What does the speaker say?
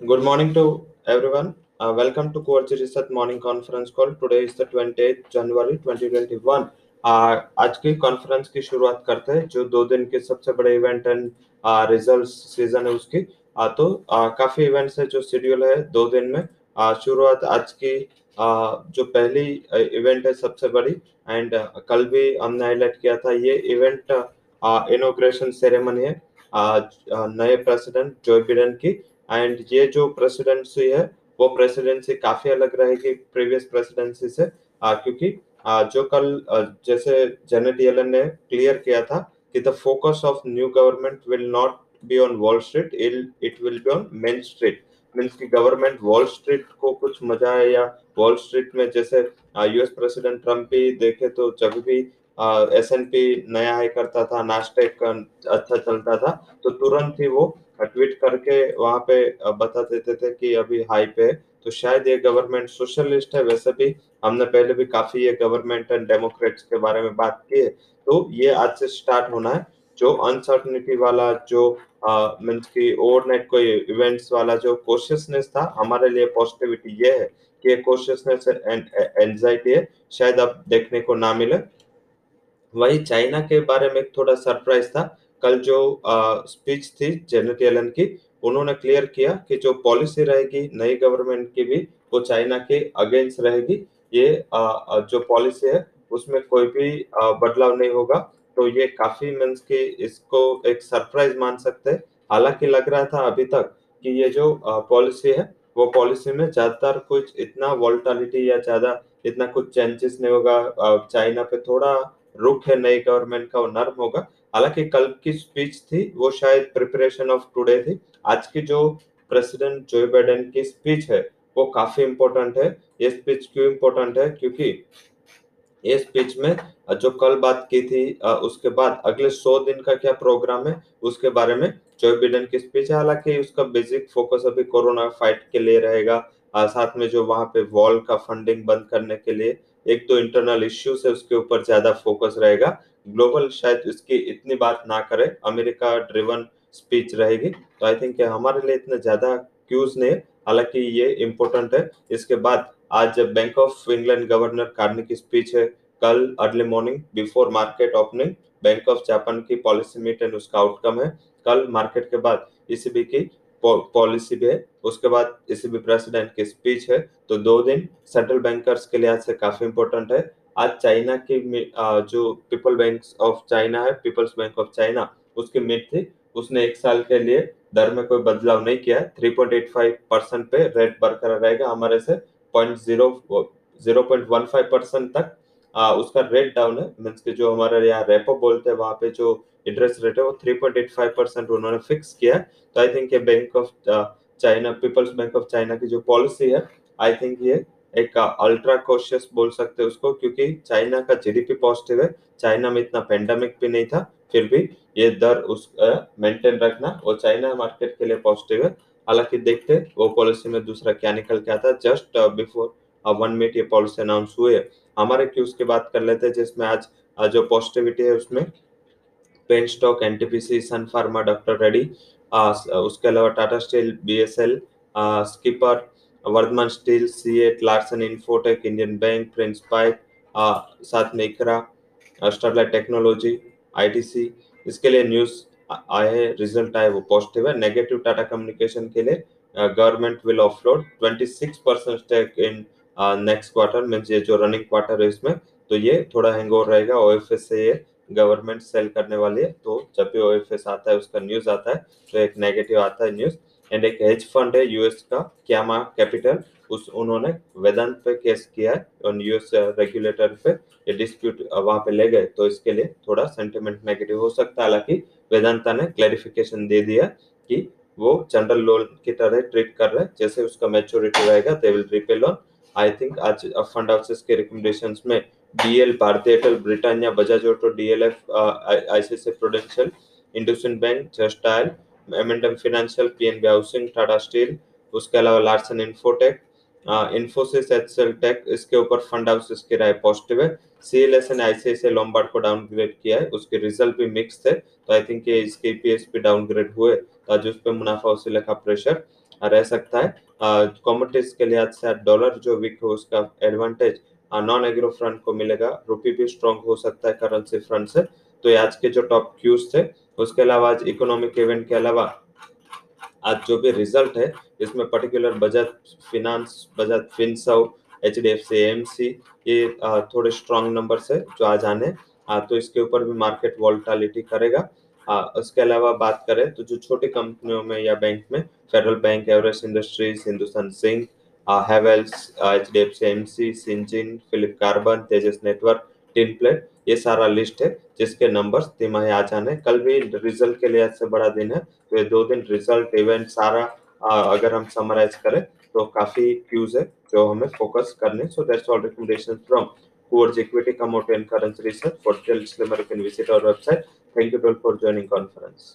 Good morning to everyone. Uh, welcome to Coerci Research Morning Conference Call. Today is the 28th January 2021. Uh, आज की conference की शुरुआत करते हैं जो दो दिन के सबसे बड़े इवेंट एंड रिज़ल्ट सीज़न है उसकी uh, तो uh, काफ़ी इवेंट्स है जो शेड्यूल है दो दिन में uh, शुरुआत आज की uh, जो पहली इवेंट है सबसे बड़ी एंड कल भी हमने हाईलाइट किया था ये इवेंट इनोग्रेशन सेरेमनी है नए प्रेसिडेंट जो बिडेन की एंड ये जो प्रेसिडेंसी है वो प्रेसिडेंसी काफ़ी अलग रहेगी प्रीवियस प्रेसिडेंसी से आ, क्योंकि आ, जो कल आ, जैसे जेनेट येलन ने क्लियर किया था कि the focus of new government will not be on Wall Street it will be on Main Street means की गवर्नमेंट वॉल स्ट्रीट को कुछ मज़ा है या वॉल स्ट्रीट में जैसे यूएस प्रेसिडेंट ट्रंप भी देखे तो जब भी एस एन पी नया हाई करता था नास्टेक अच्छा चलता था तो तुरंत ही वो ट्वीट करके वहाँ पे बता देते थे कि अभी हाई पे तो शायद ये गवर्नमेंट सोशलिस्ट है, वैसे भी हमने पहले भी काफ़ी ये गवर्नमेंट एंड डेमोक्रेट्स के बारे में बात की है। तो ये आज से स्टार्ट होना है। जो अनसर्टनिटी वाला, जो मीन्स की ओवरनाइट कोई इवेंट्स वाला जो कॉशियसनेस था, हमारे लिए पॉजिटिविटी ये है कि कॉशियसनेस एंड एंजाइटी है, शायद अब देखने को ना मिले। वही चाइना के बारे में थोड़ा सरप्राइज़ था। कल जो स्पीच थी जेनेट एलन की उन्होंने क्लियर किया कि जो पॉलिसी रहेगी नई गवर्नमेंट की भी वो चाइना के अगेंस्ट रहेगी। ये आ, जो पॉलिसी है उसमें कोई भी बदलाव नहीं होगा। तो ये काफ़ी मीन्स की इसको एक सरप्राइज़ मान सकते हैं। हालाँकि लग रहा था अभी तक कि ये जो पॉलिसी है वो पॉलिसी में ज़्यादातर कुछ इतना वॉल्टालिटी या ज़्यादा इतना कुछ चेंजेस नहीं होगा। चाइना पे थोड़ा रुख है नई गवर्नमेंट का वो नर्म होगा। हालाँकि कल की स्पीच थी, वो शायद प्रिपरेशन ऑफ़ टुडे थी। आज की जो प्रेसिडेंट जो बाइडेन की स्पीच है, वो काफ़ी इम्पोर्टेंट है। ये स्पीच क्यों इम्पोर्टेंट है? क्योंकि ये स्पीच में जो कल बात की थी उसके बाद अगले सौ दिन का क्या प्रोग्राम है, उसके बारे में जो बिडेन की स्पीच है। हालाँकि उसका बेसिक फोकस अभी कोरोना फाइट के लिए रहेगा। साथ में जो वहाँ पे वॉल का फंडिंग बंद करने के लिए, एक तो इंटरनल इश्यूज़ है उसके ऊपर ज़्यादा फोकस रहेगा। ग्लोबल शायद इसकी इतनी बात ना करे, अमेरिका ड्रिवन स्पीच रहेगी। तो आई थिंक हमारे लिए इतना ज़्यादा क्यूज नहीं है। हालाँकि ये इम्पोर्टेंट है। इसके बाद आज Bank of England governor Carney की स्पीच है, कल early morning before market opening Bank of Japan की पॉलिसी मीट एंड उसका आउटकम है। कल मार्केट के बाद ईसीबी की पॉलिसी भी है। उसके बाद ईसीबी प्रेसिडेंट की स्पीच है। तो दो दिन सेंट्रल बैंकर्स के लिहाज से काफ़ी इंपॉर्टेंट है। आज चाइना की जो पीपल बैंक ऑफ़ चाइना है पीपल्स बैंक ऑफ़ चाइना उसकी मीट थी। उसने एक साल के लिए दर में कोई बदलाव नहीं किया three point eight five percent पे रेट बरकरार रहेगा हमारे से point zero zero point one five percent तक। आ, उसका रेट डाउन है। मीन्स के जो हमारे यहाँ रेपो बोलते हैं वहाँ पे जो इंटरेस्ट रेट है वो three point eight five percent उन्होंने फिक्स किया तो आई थिंक ये Bank of China People's Bank of China की जो पॉलिसी है आई थिंक ये एक अल्ट्रा कॉशियस बोल सकते हैं उसको, क्योंकि चाइना का जीडीपी पॉजिटिव है। चाइना में इतना पेंडेमिक भी नहीं था, फिर भी ये दर उस मेंटेन रखना, वो चाइना मार्केट के लिए पॉजिटिव है। हालाँकि देखते वो पॉलिसी में दूसरा क्या निकल के आता जस्ट बिफोर वन मिनट ये पॉलिसी अनाउंस हुए हमारे क्यूज की बात कर लेते हैं, जिसमें आज जो पॉजिटिविटी है उसमें pen stock NTPC Sun Pharma doctor Reddy उसके अलावा Tata steel BSL Skipper Vardhman steel सी eight Larsen Infotech Indian Bank Prince pipe साथ में इकरा स्टरलाइट टेक्नोलॉजी आईटीसी इसके लिए न्यूज़ आए हैं रिज़ल्ट आए, वो पॉजिटिव है। नेगेटिव टाटा कम्युनिकेशन के लिए government will offload 26 percent stake in next quarter means ये जो रनिंग क्वार्टर है इसमें तो ये थोड़ा हैंग ओवर रहेगा ओएफएस से ये गवर्नमेंट सेल करने वाली है तो जब भी ओएफएस आता है, उसका न्यूज़ आता है तो एक नेगेटिव आता है न्यूज़ एंड एक हेज फंड है यूएस का क्यामा कैपिटल उस उन्होंने वेदांत पे केस किया है और यूएस रेगुलेटर पे ये डिस्प्यूट वहाँ पे ले गए। तो इसके लिए थोड़ा सेंटिमेंट नेगेटिव हो सकता है। हालाँकि वेदांता ने क्लैरिफिकेशन दे दिया कि वो जनरल लोन की तरह ट्रीट कर रहे हैं। जैसे उसका मेच्योरिटी रहेगा they will repay loan I think आज फंड हाउसेस के रिकमेंडेशंस में DL Bharti Airtel Britannia Bajaj auto DLF ICICI Prudential IndusInd bank just dial M financial PNB housing Tata steel उसके अलावा Larsen Infotech Infosys HL tech इसके ऊपर fund houses की राय positive है। सीएलएस ने आईसीआईसीआई लोम्बार्ड को डाउनग्रेड किया है। उसके रिज़ल्ट भी मिक्स थे तो आई थिंक ये इसके ईपीएस भी डाउनग्रेड हुए। तो आज उस पर मुनाफा वसूली का प्रेशर रह सकता है। कॉमोडिटीज के लिहाज से डॉलर जो वीक हो उसका एडवांटेज नॉन एग्रो फ्रंट को मिलेगा। रुपी भी स्ट्रॉन्ग हो सकता है करेंसी फ्रंट से। तो आज के जो टॉप क्यूज थे उसके अलावा आज इकोनॉमिक इवेंट के अलावा आज जो भी रिज़ल्ट है इसमें particular Bajaj finance Bajaj Finserv H D F C M C ये थोड़े स्ट्रॉन्ग नंबर है जो आज आने आ, तो इसके ऊपर भी मार्केट वॉल्टालिटी करेगा। आ, उसके अलावा बात करें तो जो छोटी कंपनियों में या बैंक में Federal Bank Everest Industries Hindustan Singh Havells H D F C M C Syngene Phillips Carbon Tejas Network tin plate ये सारा लिस्ट है जिसके नंबर तिमाही आ जाने। कल भी रिज़ल्ट के लिए सबसे बड़ा दिन है तो ये दो दिन रिज़ल्ट इवेंट सारा आ, अगर हम समराइज करें तो काफ़ी क्यूज है जो हमें फोकस करने so that's all recommendation from course equity commodity and currency research for details you can visit our website thank you too for joining conference